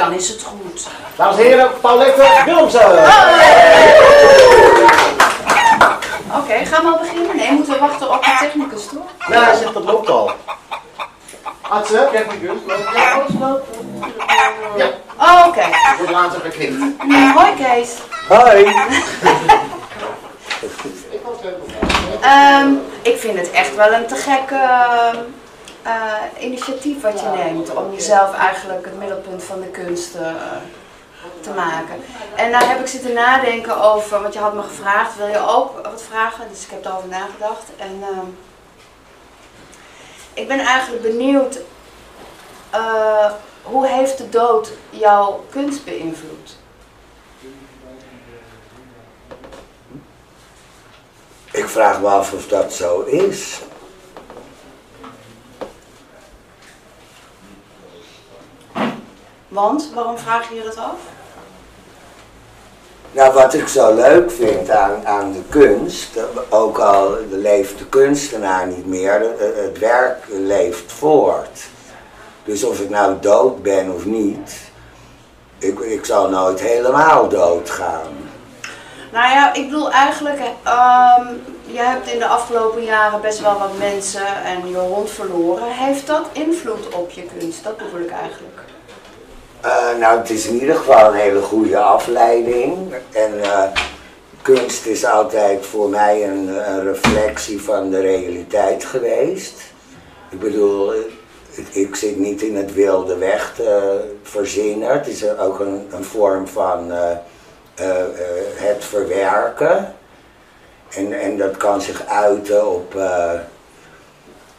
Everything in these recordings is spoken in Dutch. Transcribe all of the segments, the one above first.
dan is het goed. Dames en heren, Paulette Willemsen. Oké, gaan we al beginnen? Nee, moeten we wachten op de technicus, toch? Ja, hij zegt dat loopt al. Atze? Ja, Oh, oké. wordt later geknipt. Hoi Kees. Hoi. Ehm, ik vind het echt wel een te gek eh, eh, initiatief wat je neemt om jezelf eigenlijk het middelpunt van de kunst eh, te maken. En daar heb ik zitten nadenken over, want je had me gevraagd, wil je ook wat vragen? Dus ik heb erover nagedacht. En ehm, ik ben eigenlijk benieuwd, eh, hoe heeft de dood jouw kunst beïnvloed? Ik vraag me af of dat zo is. Want, waarom vraag je je dat af? Nou, wat ik zo leuk vind aan, aan de kunst, eh, ook al leeft de kunstenaar niet meer, eh, het werk leeft voort. Dus of ik nou dood ben of niet, ik, ik zal nooit helemaal doodgaan. Nou ja, ik bedoel eigenlijk, ehm je hebt in de afgelopen jaren best wel wat mensen en je hond verloren. Heeft dat invloed op je kunst? Dat bedoel ik eigenlijk. Eh, nou, het is in ieder geval een hele goede afleiding. En eh, kunst is altijd voor mij een, een reflectie van de realiteit geweest. Ik bedoel, ik, ik zit niet in het wilde weg te verzinnen. Het is ook een, een vorm van eh, het verwerken. En, en dat kan zich uiten op,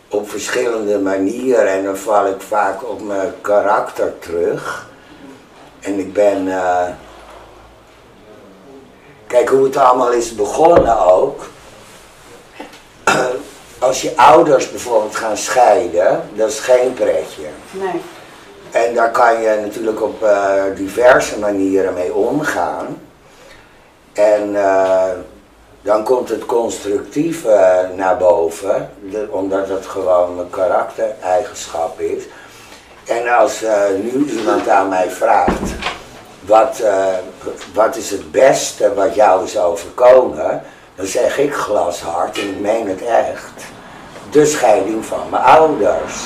op verschillende manieren. En dan val ik vaak op mijn karakter terug. En ik ben. eh, kijk hoe het allemaal is begonnen ook. Als je ouders bijvoorbeeld gaan scheiden, dat is geen pretje. Nee. En daar kan je natuurlijk op eh, diverse manieren mee omgaan. En eh, dan komt het constructieve naar boven, omdat het gewoon een karaktereigenschap is. En als eh, nu iemand aan mij vraagt, wat, eh, wat is het beste wat jou is overkomen, dan zeg ik glashard, en ik meen het echt, de scheiding van mijn ouders.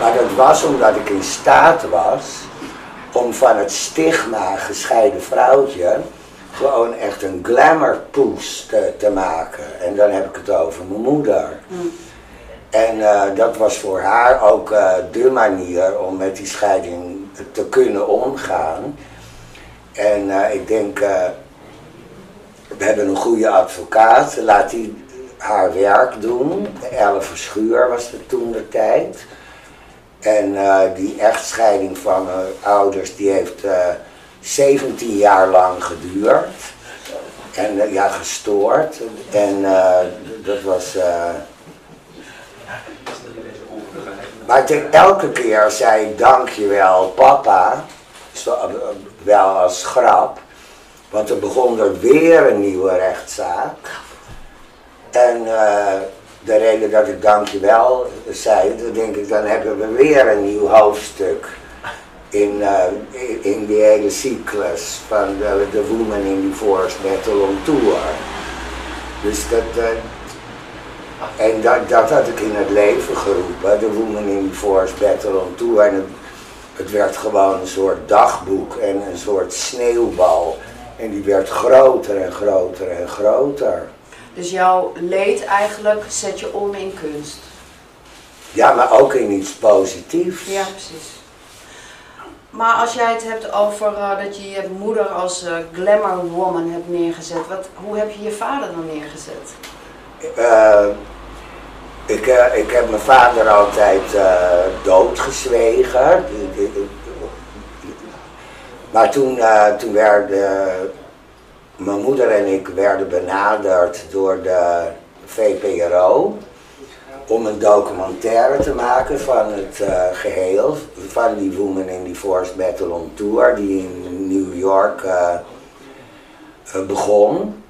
Maar dat was omdat ik in staat was om van het stigma gescheiden vrouwtje gewoon echt een glamourpoes te, te maken. En dan heb ik het over mijn moeder. En eh, dat was voor haar ook eh, de manier om met die scheiding te kunnen omgaan. En eh, ik denk, we hebben een goede advocaat, laat die haar werk doen. Elle Verschuur was het toen de tijd. En die echtscheiding van mijn ouders, die heeft eh 17 jaar lang geduurd. En ja, gestoord. En dat was... maar elke keer zei ik dankjewel papa, eh, wel als grap, want er begon er weer een nieuwe rechtszaak. En eh, de reden dat ik dankjewel zei, dan denk ik, dan hebben we weer een nieuw hoofdstuk in, eh, in, die hele cyclus van de, de Woman in Divorce Battle on Tour. Dus dat, en dat, dat had ik in het leven geroepen, de Woman in Divorce Battle on Tour. En het, het werd gewoon een soort dagboek en een soort sneeuwbal. En die werd groter en groter en groter. Dus jouw leed eigenlijk zet je om in kunst. Ja, maar ook in iets positiefs. Ja, precies. Maar als jij het hebt over eh, dat je je moeder als eh, glamour woman hebt neergezet, wat, hoe heb je je vader dan neergezet? Eh, ik, eh, ik heb mijn vader altijd eh, doodgezwegen. Maar toen, eh, toen werden mijn moeder en ik werden benaderd door de VPRO om een documentaire te maken van het eh, geheel van die Woman in Divorce Battle on Tour die in New York eh, begon.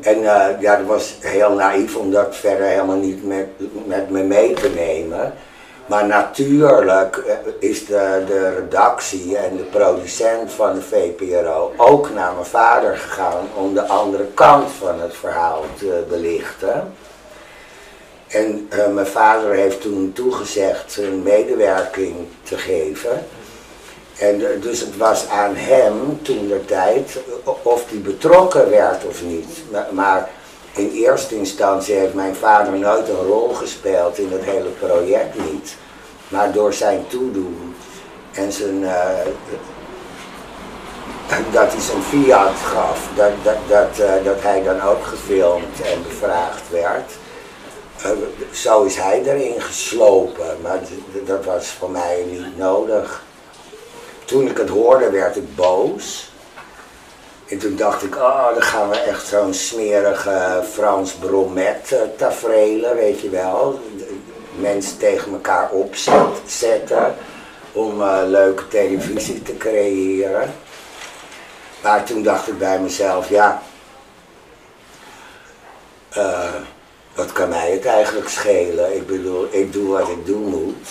En eh, ja, dat was heel naïef om dat verder helemaal niet met, met me mee te nemen. Maar natuurlijk eh, is de, de redactie en de producent van de VPRO ook naar mijn vader gegaan om de andere kant van het verhaal te belichten. En eh, mijn vader heeft toen toegezegd zijn medewerking te geven. En eh, dus het was aan hem toen de tijd of hij betrokken werd of niet. Maar, in eerste instantie heeft mijn vader nooit een rol gespeeld in het hele project niet. Maar door zijn toedoen en zijn, uh, dat hij zijn fiat gaf, dat, dat, dat, uh, dat hij dan ook gefilmd en bevraagd werd. Uh, zo is hij erin geslopen, maar dat was voor mij niet nodig. Toen ik het hoorde werd ik boos. En toen dacht ik, oh, dan gaan we echt zo'n smerige Frans bromet tafereelen, weet je wel. Mensen tegen elkaar opzetten om uh, leuke televisie te creëren. Maar toen dacht ik bij mezelf, ja, uh, wat kan mij het eigenlijk schelen? Ik bedoel, ik doe wat ik doen moet.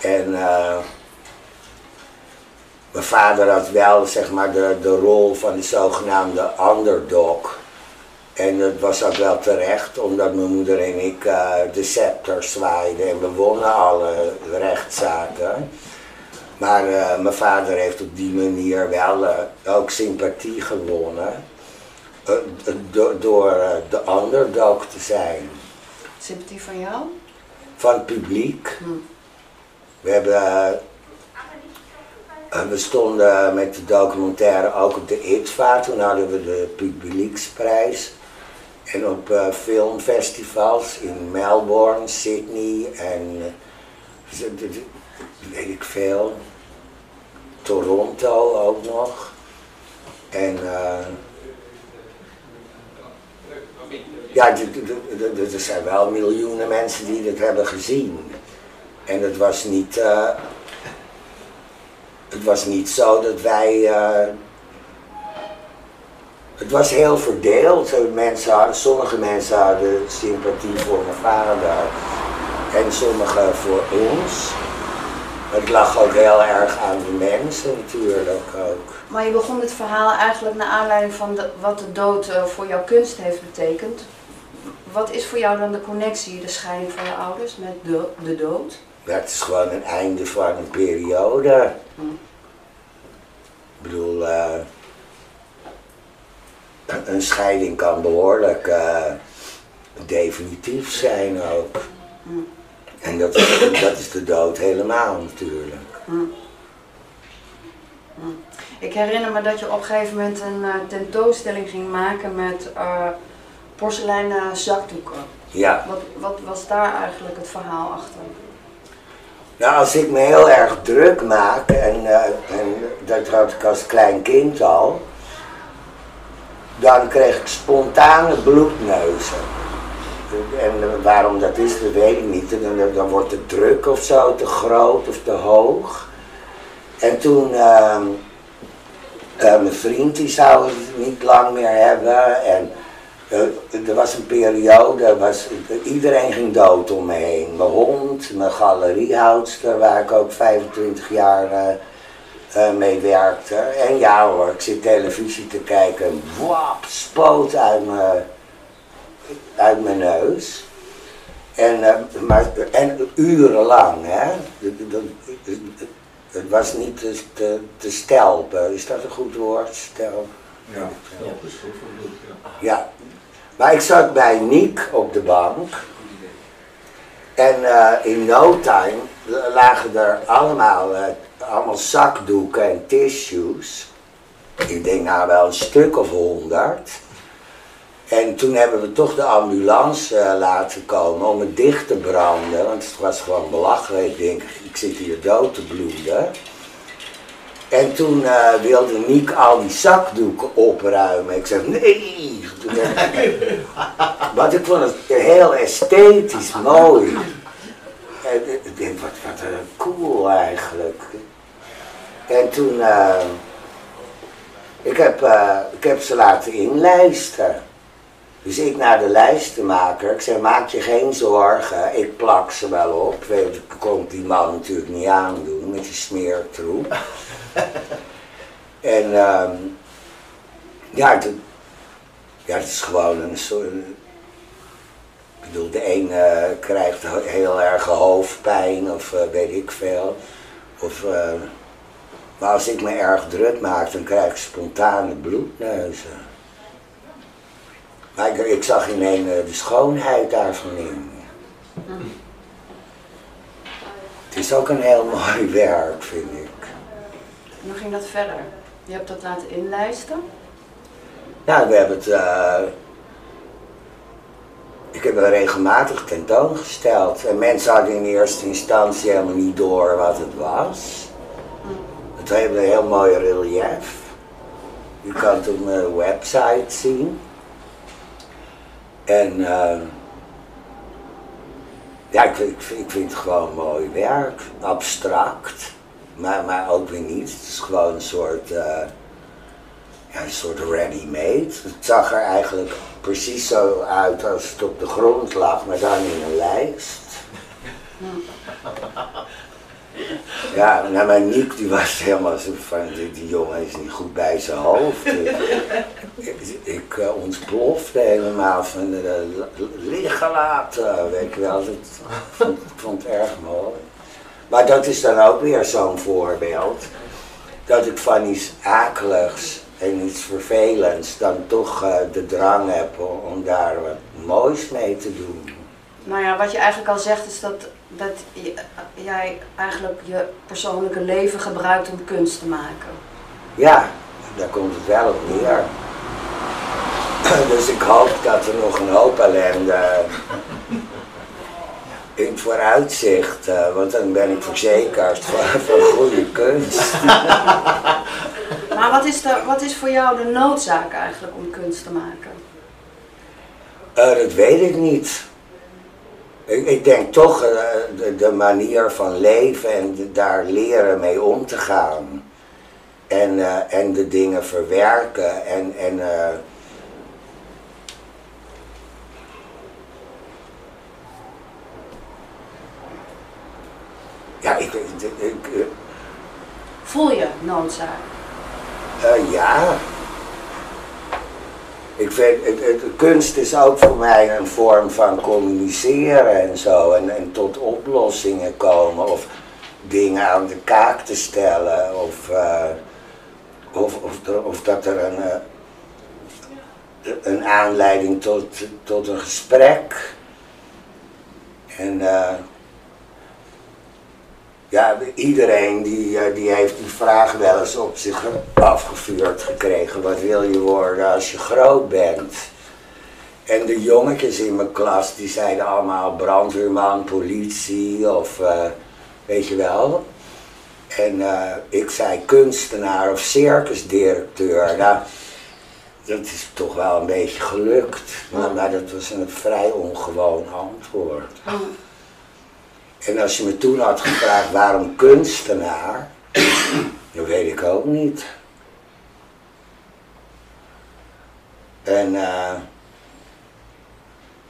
En mijn vader had wel zeg maar de, de rol van de zogenaamde underdog. En dat was ook wel terecht, omdat mijn moeder en ik uh, de scepter zwaaiden en we wonnen alle rechtszaken. Maar uh, mijn vader heeft op die manier wel uh, ook sympathie gewonnen do door de underdog te zijn. Sympathie van jou? Van het publiek. Hm. We hebben we stonden met de documentaire ook op de ITVA, toen hadden we de publieksprijs. En op uh, filmfestivals in Melbourne, Sydney en uh, weet ik veel. Toronto ook nog. En uh, ja, er zijn wel miljoenen mensen die dit hebben gezien. En het was niet het was niet zo dat wij. Uh, het was heel verdeeld. Mensen hadden, sommige mensen hadden sympathie voor mijn vader en sommige voor ons. Het lag ook heel erg aan de mensen natuurlijk ook. Maar je begon dit verhaal eigenlijk naar aanleiding van wat de dood uh, voor jouw kunst heeft betekend. Wat is voor jou dan de connectie, de scheiding van je ouders met de, de dood? Het is gewoon een einde van een periode. Hm. Ik bedoel, uh, een scheiding kan behoorlijk uh, definitief zijn ook. Hm. En dat, dat is de dood helemaal natuurlijk. Hm. Hm. Ik herinner me dat je op een gegeven moment een uh, tentoonstelling ging maken met porseleinen zakdoeken. Ja. Wat, wat was daar eigenlijk het verhaal achter? Nou, als ik me heel erg druk maak, en, uh, en dat had ik als klein kind al, dan kreeg ik spontane bloedneuzen. En waarom dat is, dat weet ik niet. Dan, dan wordt de druk of zo te groot of te hoog. En toen, uh, uh, mijn vriend die zou het niet lang meer hebben. En er was een periode, was, iedereen ging dood om me heen. Mijn hond, mijn galeriehoudster, waar ik ook 25 jaar uh, mee werkte. En ja hoor, ik zit televisie te kijken, wap, spoot uit mijn, uit mijn neus. En, maar, en urenlang, hè. Het was niet te, te, te stelpen, is dat een goed woord? Stelpen? Ja, ja, dat is goed. Ja, maar ik zat bij Niek op de bank. En uh, in no time lagen er allemaal, uh, allemaal zakdoeken en tissues. Ik denk nou wel een stuk of honderd. En toen hebben we toch de ambulance uh, laten komen om het dicht te branden. Want het was gewoon belachelijk. Ik denk, ik zit hier dood te bloeden. En toen uh, wilde Niek al die zakdoeken opruimen. Ik zeg, nee. Want ik vond het heel esthetisch mooi. En ik denk, wat, wat cool eigenlijk. En toen, uh, ik, heb, uh, ik heb ze laten inlijsten. Dus ik naar de lijstenmaker, ik zei maak je geen zorgen, ik plak ze wel op. Weet, je, komt die man natuurlijk niet aandoen met die smeertroep. en ehm, ja, het, ja, het is gewoon een soort... Ik bedoel, de ene krijgt heel erg hoofdpijn of eh, weet ik veel. Of, eh, maar als ik me erg druk maak, dan krijg ik spontane bloedneuzen. Maar ik, ik zag in een eh, de schoonheid daarvan in. Het is ook een heel mooi werk, vind ik. En hoe ging dat verder? Je hebt dat laten inlijsten. Nou, we hebben het. eh, ik heb het regelmatig tentoongesteld. En mensen hadden in eerste instantie helemaal niet door wat het was. Het heeft een heel mooi relief. Je kan het op mijn website zien. En eh, ja, ik, vind- ik, ik vind het gewoon mooi werk. Abstract. Maar, maar ook weer niet. Het is gewoon een soort, eh, ja, een soort ready-made. Het zag er eigenlijk precies zo uit als het op de grond lag, maar dan in een lijst. Ja, nou, mijn Niek die was helemaal zo van, die, die jongen is niet goed bij zijn hoofd. ik ik eh, ontplofte helemaal van eh, liggen laten, weet je wel. Dat, vond, ik vond het erg mooi. Maar dat is dan ook weer zo'n voorbeeld. Dat ik van iets akeligs en iets vervelends dan toch eh, de drang heb om, om daar wat moois mee te doen. Nou ja, wat je eigenlijk al zegt is dat, dat je- jij eigenlijk je persoonlijke leven gebruikt om kunst te maken. Ja, daar komt het wel op neer. Dus ik hoop dat er nog een hoop ellende in het vooruitzicht, eh, want dan ben ik verzekerd van, van goede kunst. Maar wat is, de, wat is voor jou de noodzaak eigenlijk om kunst te maken? Eh, dat weet ik niet. Ik, ik denk toch eh, de, de manier van leven en de- daar leren mee om te gaan. En, en de dingen verwerken en, en ja, ik, ik, ik, eh, Voel je noodzaak? Eh, ja. Ik vind, het, het, kunst is ook voor mij een vorm van communiceren en zo. En, en tot oplossingen komen of dingen aan de kaak te stellen. Of, eh, of, of, of dat er een, een aanleiding tot, tot een gesprek. En eh, ja, iedereen die, eh, die heeft die vraag wel eens op zich afgevuurd gekregen. Wat wil je worden als je groot bent? En de jongetjes in mijn klas die zeiden allemaal brandweerman, politie of eh, weet je wel. En eh, ik zei kunstenaar of circusdirecteur. Nou, dat is toch wel een beetje gelukt. Maar, maar dat was een vrij ongewoon antwoord. En als je me toen had gevraagd waarom kunstenaar, dat weet ik ook niet. En eh,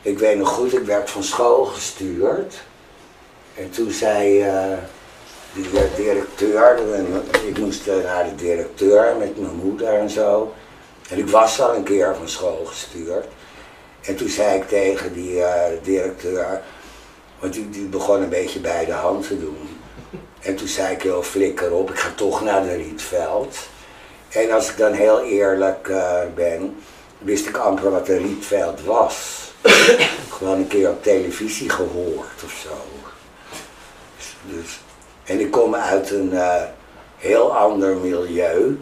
ik weet nog goed, ik werd van school gestuurd. En toen zei eh die eh, directeur, ik moest naar de directeur met mijn moeder en zo. En ik was al een keer van school gestuurd. En toen zei ik tegen die directeur, want die, die begon een beetje bij de hand te doen. En toen zei ik heel flikker op, ik ga toch naar de Rietveld. En als ik dan heel eerlijk eh, ben, wist ik amper wat een Rietveld was. Gewoon een keer op televisie gehoord of zo. Dus, en ik kom uit een eh, heel ander milieu.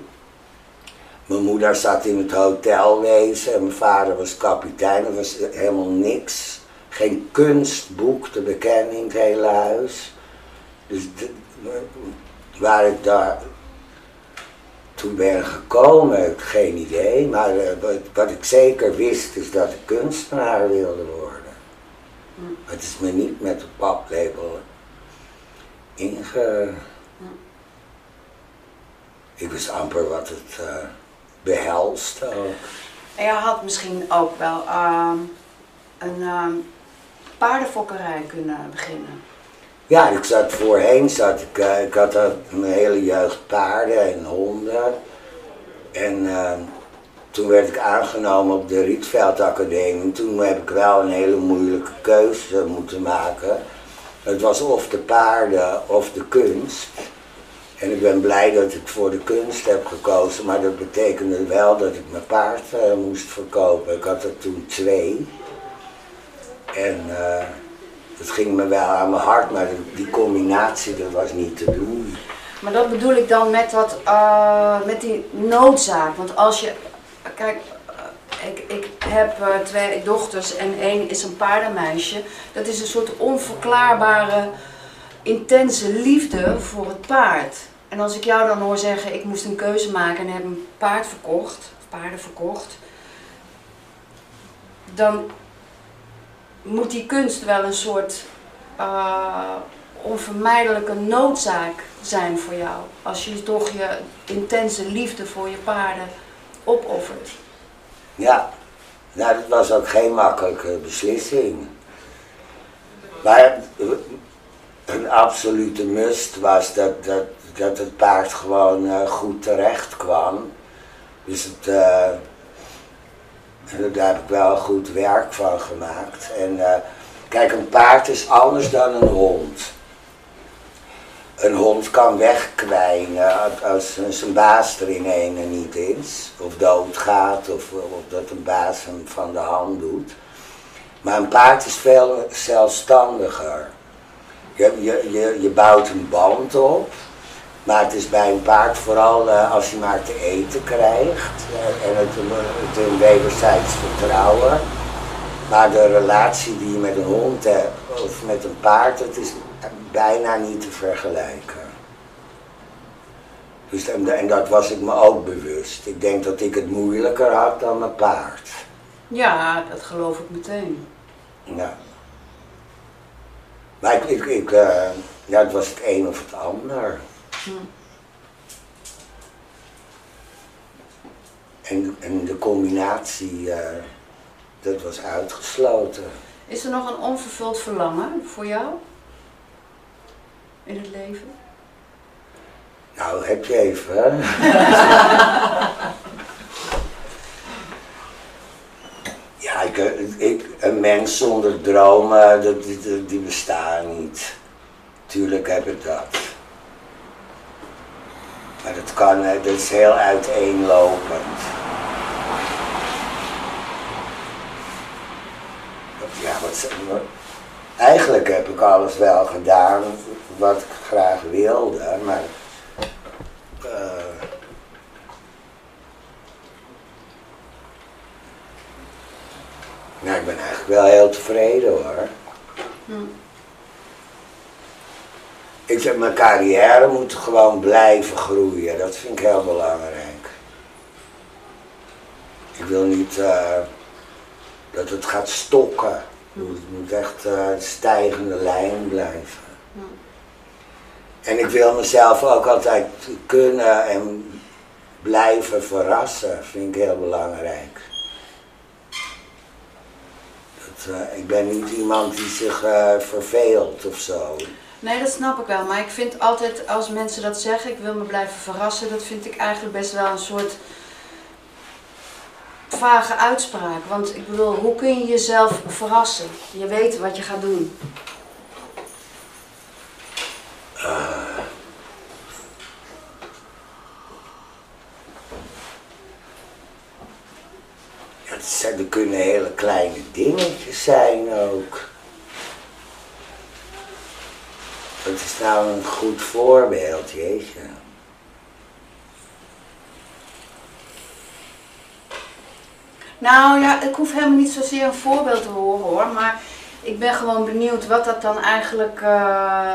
Mijn moeder zat in het hotelwezen en mijn vader was kapitein. Er was helemaal niks. Geen kunstboek te bekennen in het hele huis. Dus de- waar ik daar toen ben gekomen, heb ik geen idee. Maar eh, wat, wat ik zeker wist is dat ik kunstenaar wilde worden. Het is me niet met de paplepel inge... Ik wist amper wat het eh behelst ook. En je had misschien ook wel ehm, een ehm, paardenfokkerij kunnen beginnen. Ja, ik zat voorheen, zat ik, eh, ik had mijn hele jeugd paarden en honden. En eh, toen werd ik aangenomen op de Rietveld Academie. Toen heb ik wel een hele moeilijke keuze moeten maken. Het was of de paarden of de kunst. En ik ben blij dat ik voor de kunst heb gekozen, maar dat betekende wel dat ik mijn paard eh, moest verkopen. Ik had er toen twee. En eh, het ging me wel aan mijn hart, maar die combinatie dat was niet te doen. Maar dat bedoel ik dan met, dat, eh, met die noodzaak. Want als je, kijk, eh, ik, ik heb eh, twee dochters en één is een paardenmeisje. Dat is een soort onverklaarbare, intense liefde voor het paard. En als ik jou dan hoor zeggen, ik moest een keuze maken en heb een paard verkocht, of paarden verkocht. Dan moet die kunst wel een soort eh, onvermijdelijke noodzaak zijn voor jou. Als je toch je intense liefde voor je paarden opoffert. Ja, nou dat was ook geen makkelijke beslissing. Maar een absolute must was dat, dat, dat het paard gewoon eh, goed terecht kwam. Dus het, eh, daar heb ik wel goed werk van gemaakt. En eh, kijk, een paard is anders dan een hond. Een hond kan wegkwijnen als zijn baas er in ene niet is, of doodgaat, of, of dat een baas hem van de hand doet. Maar een paard is veel zelfstandiger. Je, je, je, je bouwt een band op, maar het is bij een paard vooral uh, als je maar te eten krijgt uh, en het, het een wederzijds vertrouwen. Maar de relatie die je met een hond hebt of met een paard, dat is bijna niet te vergelijken. Dus, en, en dat was ik me ook bewust. Ik denk dat ik het moeilijker had dan mijn paard. Ja, dat geloof ik meteen. Ja. Maar ik, ik, ik uh, ja, het was het een of het ander. Hm. En, en de combinatie, uh, dat was uitgesloten. Is er nog een onvervuld verlangen voor jou? In het leven? Nou, heb je even, hè? ja, ik, ik, een mens zonder dromen, dat, die, die bestaan niet. Tuurlijk heb ik dat. Maar dat kan, dat is heel uiteenlopend. Ja, wat, eigenlijk heb ik alles wel gedaan wat ik graag wilde, maar uh, nou, ik ben eigenlijk wel heel tevreden hoor. Hm. Mijn carrière moet gewoon blijven groeien. Dat vind ik heel belangrijk. Ik wil niet uh, dat het gaat stokken. Het moet echt uh, een stijgende lijn blijven. En ik wil mezelf ook altijd kunnen en blijven verrassen. Vind ik heel belangrijk. Dat, uh, ik ben niet iemand die zich uh, verveelt of zo. Nee, dat snap ik wel. Maar ik vind altijd als mensen dat zeggen, ik wil me blijven verrassen, dat vind ik eigenlijk best wel een soort vage uitspraak. Want ik bedoel, hoe kun je jezelf verrassen? Je weet wat je gaat doen. Uh, ja, zijn, er kunnen hele kleine dingetjes zijn ook. Dat is nou een goed voorbeeld, jeetje. Nou ja, ik hoef helemaal niet zozeer een voorbeeld te horen hoor, maar ik ben gewoon benieuwd wat dat dan eigenlijk uh,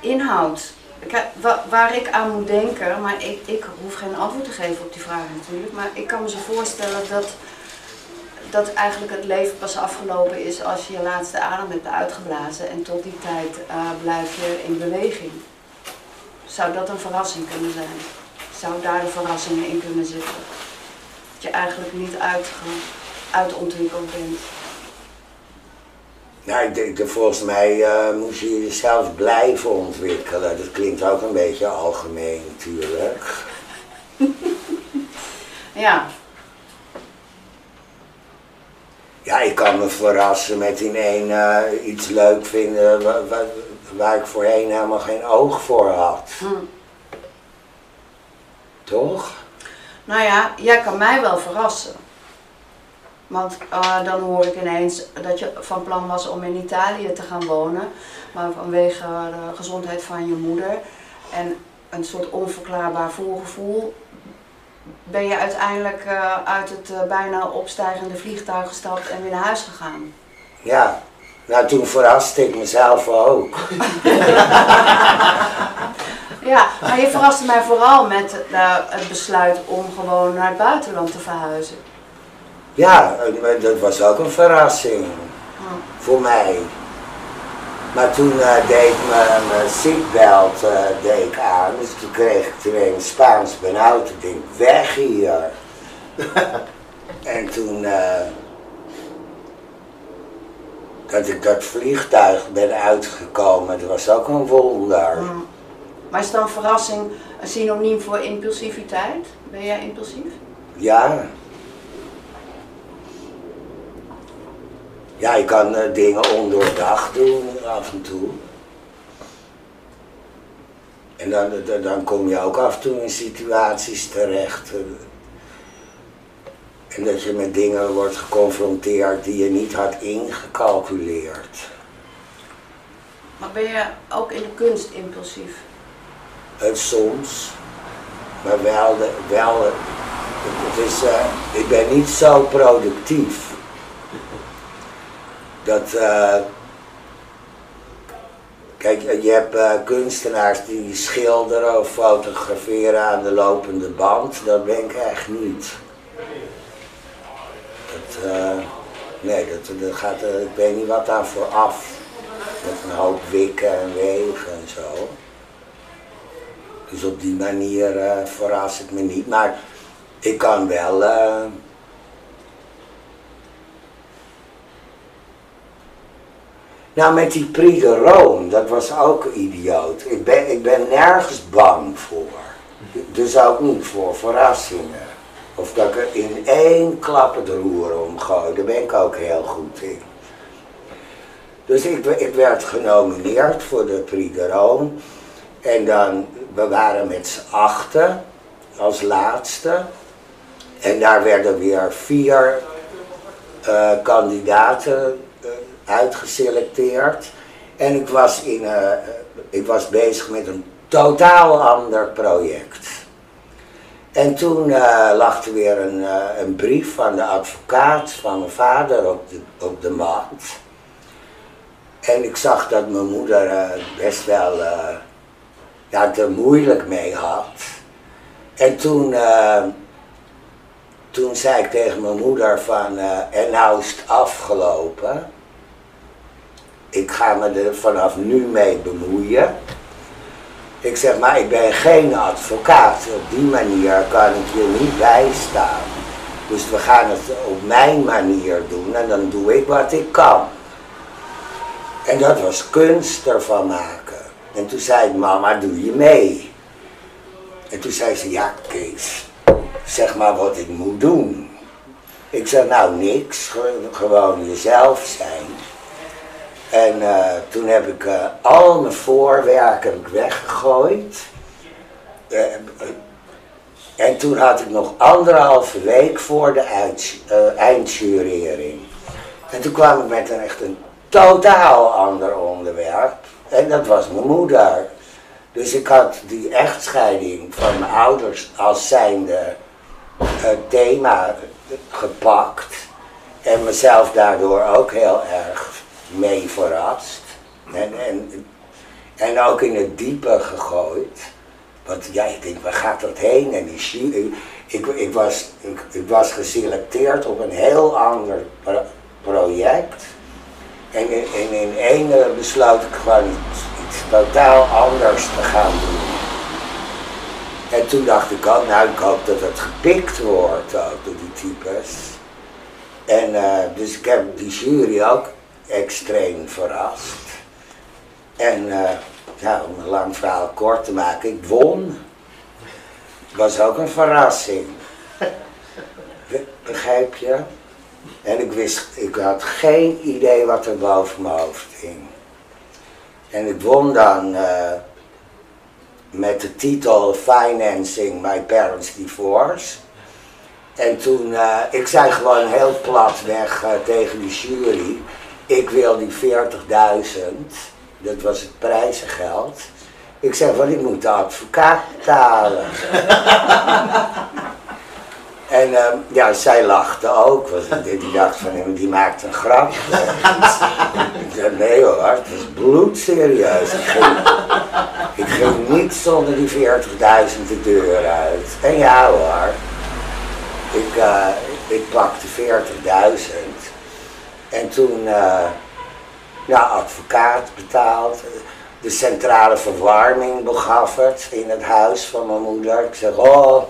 inhoudt. Kijk, waar ik aan moet denken, maar ik, ik hoef geen antwoord te geven op die vraag natuurlijk, maar ik kan me zo voorstellen dat, dat eigenlijk het leven pas afgelopen is als je je laatste adem hebt uitgeblazen en tot die tijd uh, blijf je in beweging. Zou dat een verrassing kunnen zijn? Zou daar de verrassingen in kunnen zitten? je eigenlijk niet uitge- uitontwikkeld bent. Nou, ik denk, dat volgens mij eh, moest je jezelf blijven ontwikkelen. Dat klinkt ook een beetje algemeen natuurlijk. Ja, Ja, ik kan me verrassen met in één eh, iets leuk vinden wa- wa- waar ik voorheen helemaal geen oog voor had. Hm. Toch? nou ja, jij kan mij wel verrassen. Want eh, dan hoor ik ineens dat je van plan was om in Italië te gaan wonen. Maar vanwege de gezondheid van je moeder en een soort onverklaarbaar voorgevoel ben je uiteindelijk eh, uit het eh, bijna opstijgende vliegtuig gestapt en weer naar huis gegaan. Ja. Nou, toen verraste ik mezelf ook. Ja, maar je verraste mij vooral met eh, het besluit om gewoon naar het buitenland te verhuizen. Ja, dat was ook een verrassing Hm. voor mij. Maar toen eh, deed ik mijn seatbelt eh, deed ik aan, dus toen kreeg ik ineens Spaans benauwd. Ik denk, weg hier. en toen, eh, dat ik dat vliegtuig ben uitgekomen, dat was ook een wonder. Hm. Maar is dan verrassing een synoniem voor impulsiviteit? Ben jij impulsief? Ja. Ja, je kan eh, dingen ondoordacht doen af en toe. En dan, dan, dan kom je ook af en toe in situaties terecht. eh, En dat je met dingen wordt geconfronteerd die je niet had ingecalculeerd. Maar ben je ook in de kunst impulsief? Het soms, maar wel, de, wel eh, het is, eh, ik ben niet zo productief. Dat, eh, kijk, je hebt eh, kunstenaars die schilderen of fotograferen aan de lopende band. Dat ben ik echt niet. Eh, nee, dat, dat gaat, eh, ik weet niet wat daar voor af. Met een hoop wikken en wegen en zo. Dus op die manier eh verras ik me niet. Maar ik kan wel. Nou, met die Prix de Rome, dat was ook idioot. Ik ben, ik ben nergens bang voor. Dus ook niet voor verrassingen. Of dat ik er in één klap het roer omgooi. Daar ben ik ook heel goed in. Dus ik, werd genomineerd voor de Prix de Rome. En dan, we waren met z'n achten als laatste. En daar werden weer vier eh, kandidaten uitgeselecteerd. En ik was, in, eh, ik was bezig met een totaal ander project. En toen eh, lag er weer een, eh, een brief van de advocaat van mijn vader op de, op de mat. En ik zag dat mijn moeder best wel ja, er moeilijk mee had. En toen, toen zei ik tegen mijn moeder van, en nou is het afgelopen. Ik ga me er vanaf nu mee bemoeien. Ik zeg, maar ik ben geen advocaat. Op die manier kan ik je niet bijstaan. Dus we gaan het op mijn manier doen en dan doe ik wat ik kan. En dat was kunst ervan maken. En toen zei ik, mama, doe je mee? En toen zei ze, ja Kees, zeg maar wat ik moet doen. Ik zei, nou niks, ge- gewoon jezelf zijn. En eh, toen heb ik eh, al mijn voorwerk heb ik weggegooid. Eh, en toen had ik nog anderhalve week voor de eindjurering. En toen kwam ik met een echt een totaal ander onderwerp. En dat was mijn moeder. Dus ik had die echtscheiding van mijn ouders als zijnde thema gepakt. En mezelf daardoor ook heel erg mee verrast. En, en, en ook in het diepe gegooid. Want ja, ik denk, waar gaat dat heen? En die jury, ik, ik, was, ik, ik was geselecteerd op een heel ander pro- project. En in, in één eh, besloot ik gewoon iets, totaal anders te gaan doen. En toen dacht ik ook, nou ik hoop dat het gepikt wordt door die types. En eh, dus ik heb die jury ook extreem verrast. En uh, ja, om een lang verhaal kort te maken, ik won. Was ook een verrassing. Begrijp je? En ik wist, ik had geen idee wat er boven mijn hoofd ging. En ik won dan uh, met de titel Financing My Parents Divorce. En toen, uh, ik zei gewoon heel plat weg tegen die jury, ik wil die 40.000, dat was het prijzengeld. Ik zeg, van ik moet de advocaat betalen. En uh, ja, zij lachte ook, want die dacht van die maakt een grap. ik zei, nee hoor, het was bloedserieus. Ik ging, ik ging niet zonder die 40.000 de deur uit. En ja hoor, ik, uh, ik pakte 40.000. En toen, uh, ja, advocaat betaald. De centrale verwarming begaf het in het huis van mijn moeder. Ik zeg, oh...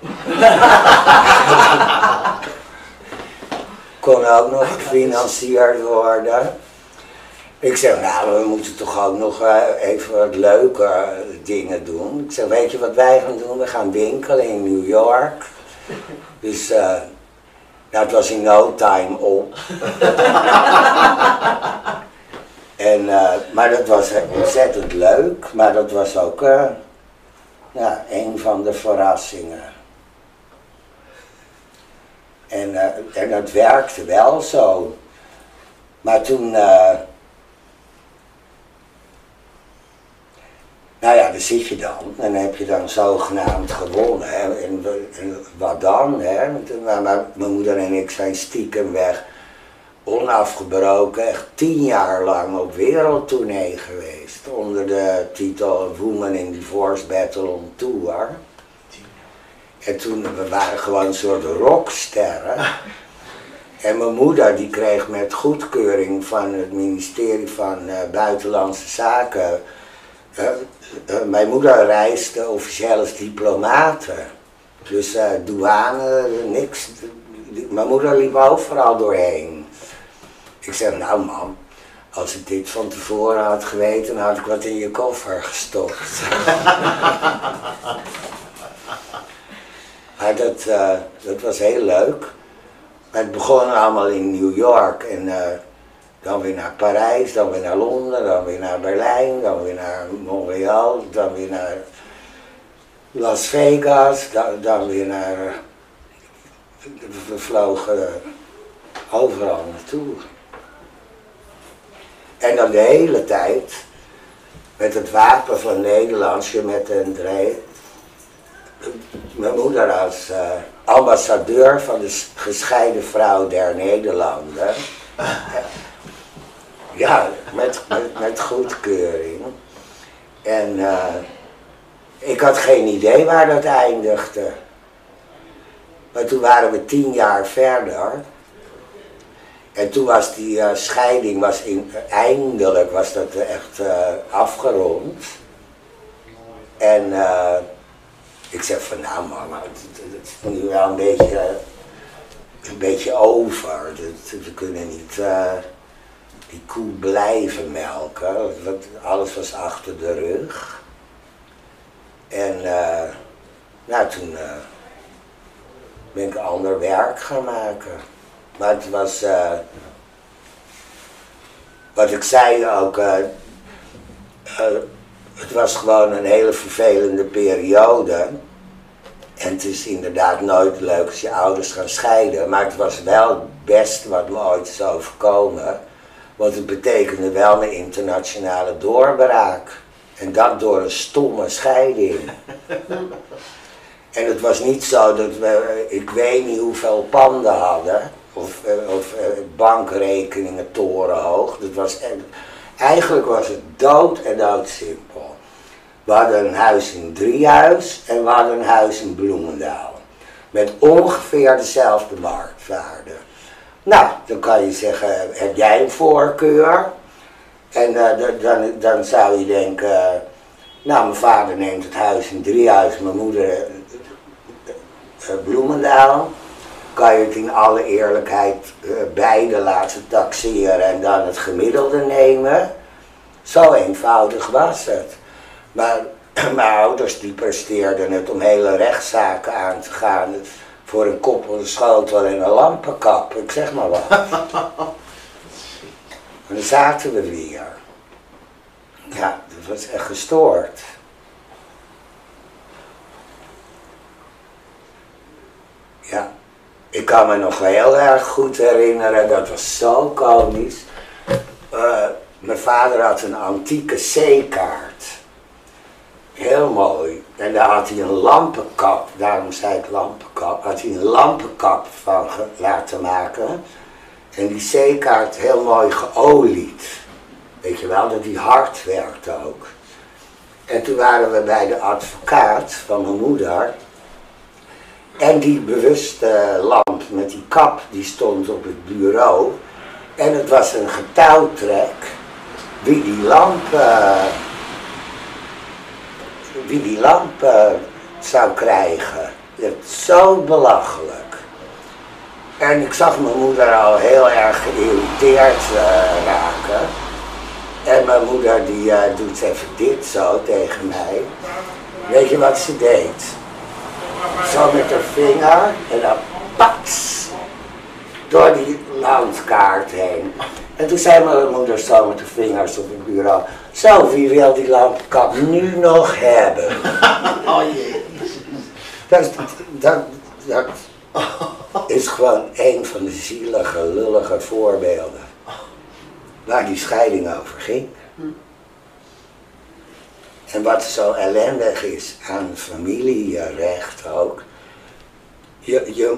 Kon ook nog gefinancierd worden. Ik zeg, nou, we moeten toch ook nog uh, even wat leuke dingen doen. Ik zeg, weet je wat wij gaan doen? We gaan winkelen in New York. Dus, uh, nou, het was in no time op. en, uh, maar dat was ontzettend leuk. Maar dat was ook ja, een van de verrassingen. En, uh, en dat werkte wel zo. Maar toen. Nou ja, daar zit je dan. En dan heb je dan zogenaamd gewonnen. Hè. En, en, wat dan? Hè? Maar, maar mijn moeder en ik zijn stiekem weg. Onafgebroken, echt tien jaar lang op wereldtournee geweest. Onder de titel Woman in Divorce Battle on Tour. En toen, we waren gewoon een soort rocksterren. En mijn moeder die kreeg met goedkeuring van het ministerie van uh, Buitenlandse Zaken. Uh, mijn moeder reisde officieel als diplomate. Dus douane, niks. Mijn moeder liep overal doorheen. Ik zei, nou mam, als ik dit van tevoren had geweten, had ik wat in je koffer gestopt. Maar dat, uh, dat was heel leuk. Maar het begon allemaal in New York en dan weer naar Parijs, dan weer naar Londen, dan weer naar Berlijn, dan weer naar Montreal, dan weer naar Las Vegas, dan, dan weer naar. We vlogen overal naartoe. En dan de hele tijd met het wapen van Nederland, je met een dreef mijn moeder als uh, ambassadeur van de gescheiden vrouw der Nederlanden. Ja, met, met, goedkeuring. En uh, ik had geen idee waar dat eindigde. Maar toen waren we tien jaar verder. En toen was die uh, scheiding, was in, eindelijk was dat echt afgerond. En ik zeg van nou mama, het, is nu wel een beetje, een beetje over. we kunnen niet die koe blijven melken. Alles was achter de rug. En uh, nou, toen uh, ben ik ander werk gaan maken. Maar het was, wat ik zei ook, het was gewoon een hele vervelende periode. En het is inderdaad nooit leuk als je ouders gaan scheiden. Maar het was wel het beste wat me ooit is overkomen. Want het betekende wel een internationale doorbraak. En dat door een stomme scheiding. en het was niet zo dat we, ik weet niet hoeveel panden hadden. Of, eh, of eh, bankrekeningen torenhoog. Dat was, eigenlijk was het dood en dood simpel. We hadden een huis in Driehuis en we hadden een huis in Bloemendaal. Met ongeveer dezelfde marktwaarde. Nou, dan kan je zeggen, heb jij een voorkeur? En uh, dan, dan zou je denken, Nou, mijn vader neemt het huis in Driehuis, mijn moeder eh, eh, Bloemendaal. Kan je het in alle eerlijkheid eh, beide laten taxeren en dan het gemiddelde nemen? Zo eenvoudig was het. Maar mijn ouders die presteerden het om hele rechtszaken aan te gaan. Voor een koppel, een schotel en een lampenkap, ik zeg maar wat. En dan zaten we weer. Ja, dat was echt gestoord. Ja, ik kan me nog heel erg goed herinneren, dat was zo komisch. Eh, mijn vader had een antieke zeekaart. Heel mooi. En daar had hij een lampenkap, daarom zei ik lampenkap, had hij een lampenkap van laten maken. En die zeekaart heel mooi geolied. Weet je wel, dat die hard werkte ook. En toen waren we bij de advocaat van mijn moeder. En die bewuste lamp met die kap, die stond op het bureau. En het was een getouwtrek wie die lamp, eh, die lamp eh, zou krijgen. Het zo belachelijk. En ik zag mijn moeder al heel erg geïrriteerd eh, raken. En mijn moeder die eh, doet even dit zo tegen mij. Weet je wat ze deed? Zo met haar vinger en dan pats door die landkaart heen. En toen zei mijn moeder zo met de vingers op het bureau. Zo, wie wil die lampkap nu nog hebben? Oh jee. Dat, dat, dat is gewoon een van de zielige, lullige voorbeelden. Waar die scheiding over ging. En wat zo ellendig is aan familierecht ook. Je, je,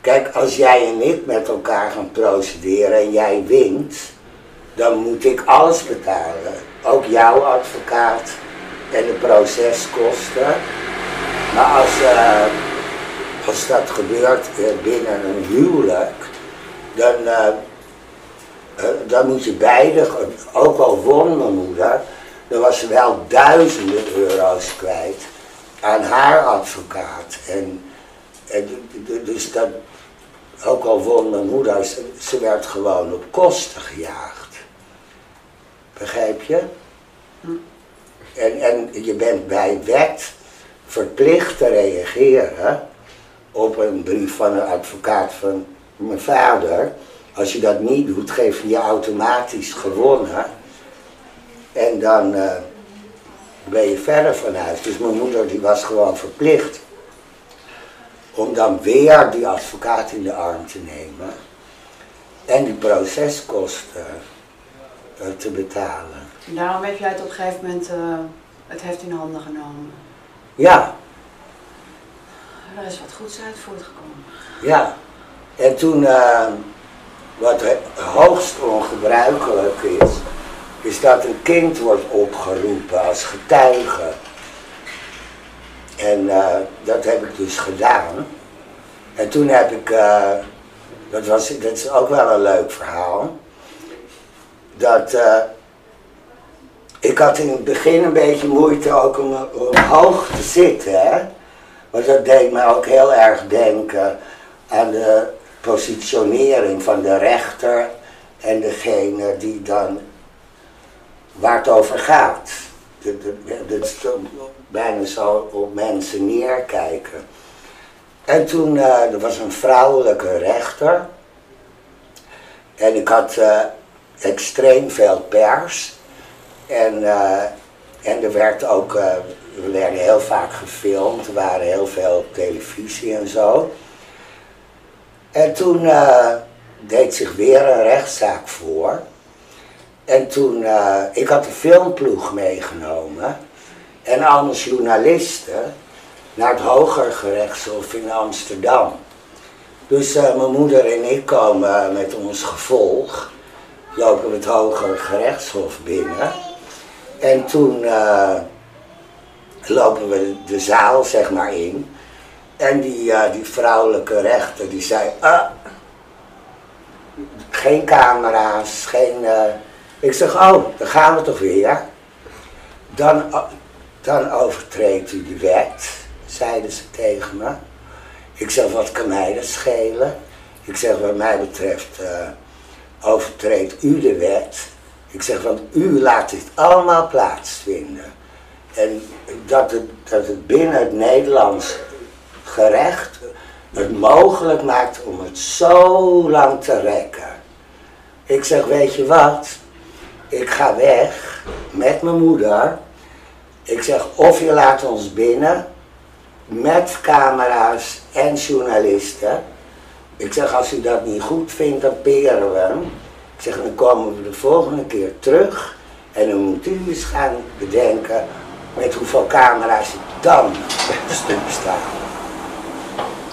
kijk, als jij en ik met elkaar gaan procederen en jij wint, dan moet ik alles betalen. Ook jouw advocaat en de proceskosten. Maar als, eh, als dat gebeurt eh, binnen een huwelijk, dan, eh, dan moet je beide, ook al won mijn moeder, dan was ze wel duizenden euro's kwijt aan haar advocaat. En, en dus dat, ook al won mijn moeder, ze, ze werd gewoon op kosten gejaagd. Begrijp je? En, en je bent bij wet verplicht te reageren op een brief van een advocaat van mijn vader. Als je dat niet doet, geef je je automatisch gewonnen. En dan eh, ben je verder van huis. Dus mijn moeder die was gewoon verplicht om dan weer die advocaat in de arm te nemen. En die proceskosten te betalen. En daarom heb jij het op een gegeven moment eh, het heft in handen genomen. Ja, Er is wat goeds uit voortgekomen. Ja, en toen, eh, wat hoogst ongebruikelijk is, is dat een kind wordt opgeroepen als getuige. En eh, dat heb ik dus gedaan. En toen heb ik, eh, dat, was, dat is ook wel een leuk verhaal, dat eh, ik had in het begin een beetje moeite ook om, te zitten, hè. Want dat deed me ook heel erg denken aan de positionering van de rechter en degene die dan waar het over gaat. Dat- is bijna zo op mensen neerkijken. En toen, eh, er was een vrouwelijke rechter. En ik had eh, extreem veel pers. En, eh, en er werd ook, eh, we werden heel vaak gefilmd, er waren heel veel op televisie en zo. En toen eh, deed zich weer een rechtszaak voor. En toen, ik had een filmploeg meegenomen en allemaal journalisten naar het Hoger Gerechtshof in Amsterdam. Dus mijn moeder en ik komen met ons gevolg, lopen we het Hoger Gerechtshof binnen. En toen eh, lopen we de zaal zeg maar in. En die, eh, die vrouwelijke rechter die zei, ah, geen camera's, geen... eh." Ik zeg, oh, dan gaan we toch weer. dan, dan overtreedt u de wet, zeiden ze tegen me. Ik zeg, wat kan mij dat schelen? Ik zeg, wat mij betreft uh, overtreedt u de wet. Ik zeg, want u laat dit allemaal plaatsvinden. En dat het, dat het binnen het Nederlands gerecht het mogelijk maakt om het zo lang te rekken. Ik zeg, weet je wat? Ik ga weg met mijn moeder. Ik zeg, of je laat ons binnen met camera's en journalisten. Ik zeg, als u dat niet goed vindt, dan peren we hem. Ik zeg, dan komen we de volgende keer terug. En dan moet u eens gaan bedenken met hoeveel camera's dan stuk staan.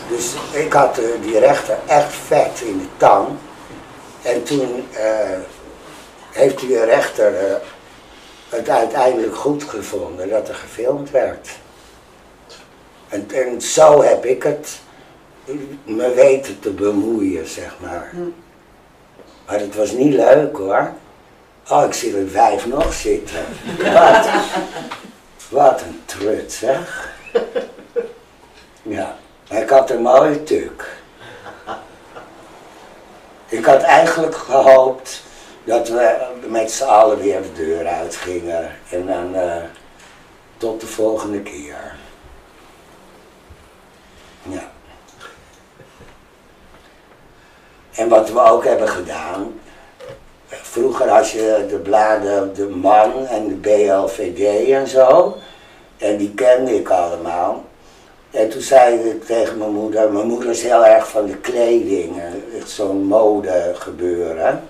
Dus ik had uh, die rechter echt vet in de tang. En toen uh, heeft die rechter uh, het uiteindelijk goed gevonden dat er gefilmd werd. En, en zo heb ik het me weten te bemoeien, zeg maar. Hm. Maar het was niet leuk hoor. Oh, ik zie er vijf nog zitten. Wat, wat een trut zeg. Ja, ik had een mooie tuk. Ik had eigenlijk gehoopt dat we met z'n allen weer de deur uitgingen. En dan uh, tot de volgende keer. Ja. En wat we ook hebben gedaan. Vroeger als je de bladen De Man en de BLVD en zo. En die kende ik allemaal. En toen zei ik tegen mijn moeder, mijn moeder is heel erg van de kleding, zo'n mode gebeuren.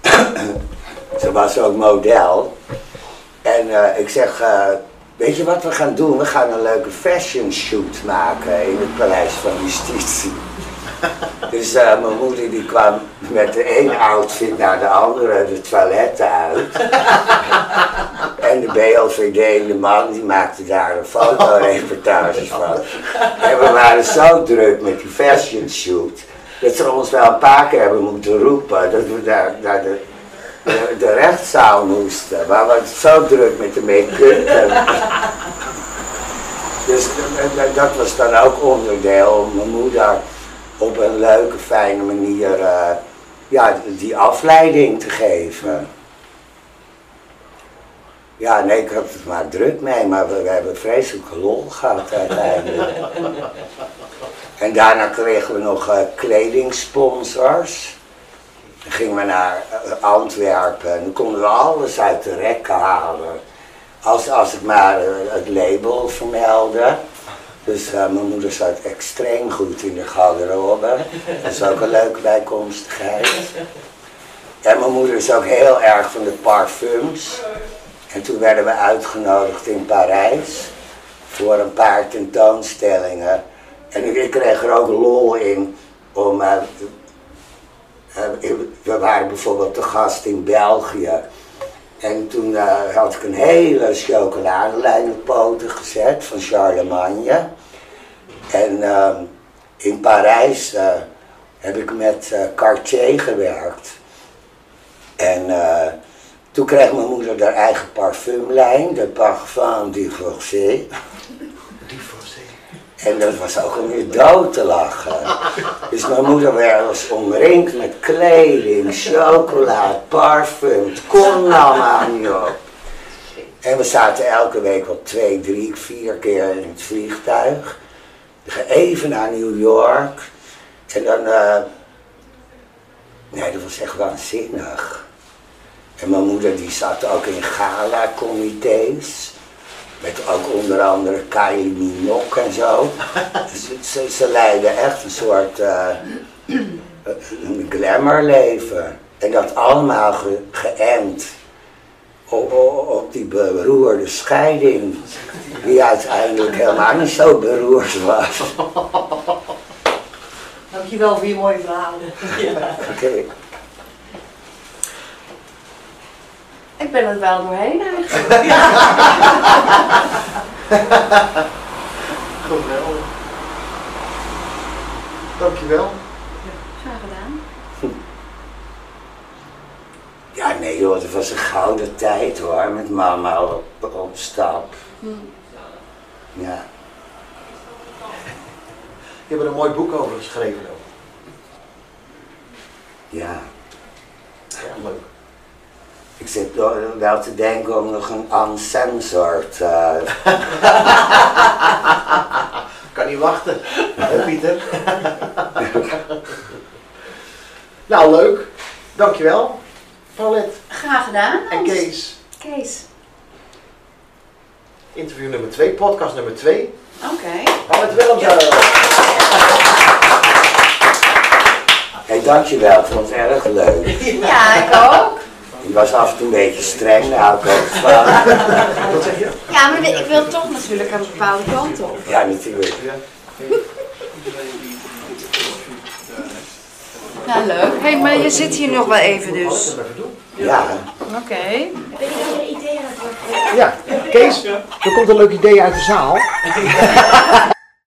Ze was ook model. En uh, ik zeg, uh, weet je wat we gaan doen? We gaan een leuke fashion shoot maken in het Paleis van Justitie. Dus uh, mijn moeder die kwam met de ene outfit naar de andere de toiletten uit. En de BLVD de man die maakte daar een fotoreportage van. En we waren zo druk met die fashion shoot. Dat ze ons wel een paar keer hebben moeten roepen dat we daar naar de, de, de rechtszaal moesten. Maar we waren zo druk met de make-up. Dus dat was dan ook onderdeel mijn moeder op een leuke, fijne manier uh, ja, die afleiding te geven. Ja, nee, ik had het maar druk mee, maar we, we hebben vreselijk lol gehad uiteindelijk. en daarna kregen we nog uh, kledingsponsors. Dan gingen we naar uh, Antwerpen en dan konden we alles uit de rekken halen. Als, als het maar het label vermeldde. Dus uh, mijn moeder zat extreem goed in de garderobe. Dat is ook een leuke bijkomstigheid. En mijn moeder is ook heel erg van de parfums. En toen werden we uitgenodigd in Parijs voor een paar tentoonstellingen. En ik kreeg er ook lol in om. Uh, we waren bijvoorbeeld te gast in België. En toen uh, had ik een hele chocoladelijn op poten gezet van Charlemagne. En uh, in Parijs uh, heb ik met Cartier gewerkt. En toen kreeg mijn moeder haar eigen parfumlijn, de Parfum Divorcé. En dat was ook om dood te lachen. Dus mijn moeder werd omringd met kleding, chocola, parfum. Het kon allemaal op. En we zaten elke week wel twee, drie, vier keer in het vliegtuig. Even naar New York. En dan... Uh, nee, dat was echt waanzinnig. En mijn moeder die zat ook in gala-comité's. Met ook onder andere Kylie Minogue en zo. Dus ze, ze leiden echt een soort uh, een glamourleven. En dat allemaal ge, geënt op, op, die beroerde scheiding. Die uiteindelijk helemaal niet zo beroerd was. Dankjewel voor je mooie verhalen. Ja. Oké. Okay. Ik ben er wel doorheen eigenlijk. Geweldig. Dankjewel. Graag gedaan. Ja, nee joh, het was een gouden tijd hoor, met mama op, op stap. Ja, Je hebt er een mooi boek over geschreven ook. ja. Erg leuk. Ik zit wel te denken om nog een uncensored eh, Kan niet wachten. Hè Pieter? nou, leuk. Dankjewel. Paulette Graag gedaan. en. Kees. Kees. Interview nummer 2, podcast nummer 2. Oké. Paulette Willemsen. Hey, dankjewel, ik vond het erg leuk. Ja, ik ook. Ik was af en toe een beetje streng, daar hou ik ook van. Wat zeg je? Ja, maar ik wil toch natuurlijk een bepaalde kant op. Ja, natuurlijk. Nou, leuk. Hé, hey, maar je zit hier nog wel even Moet dus. Paulette even doen. Ja, Oké. Ja, Kees, er komt een leuk idee uit de zaal.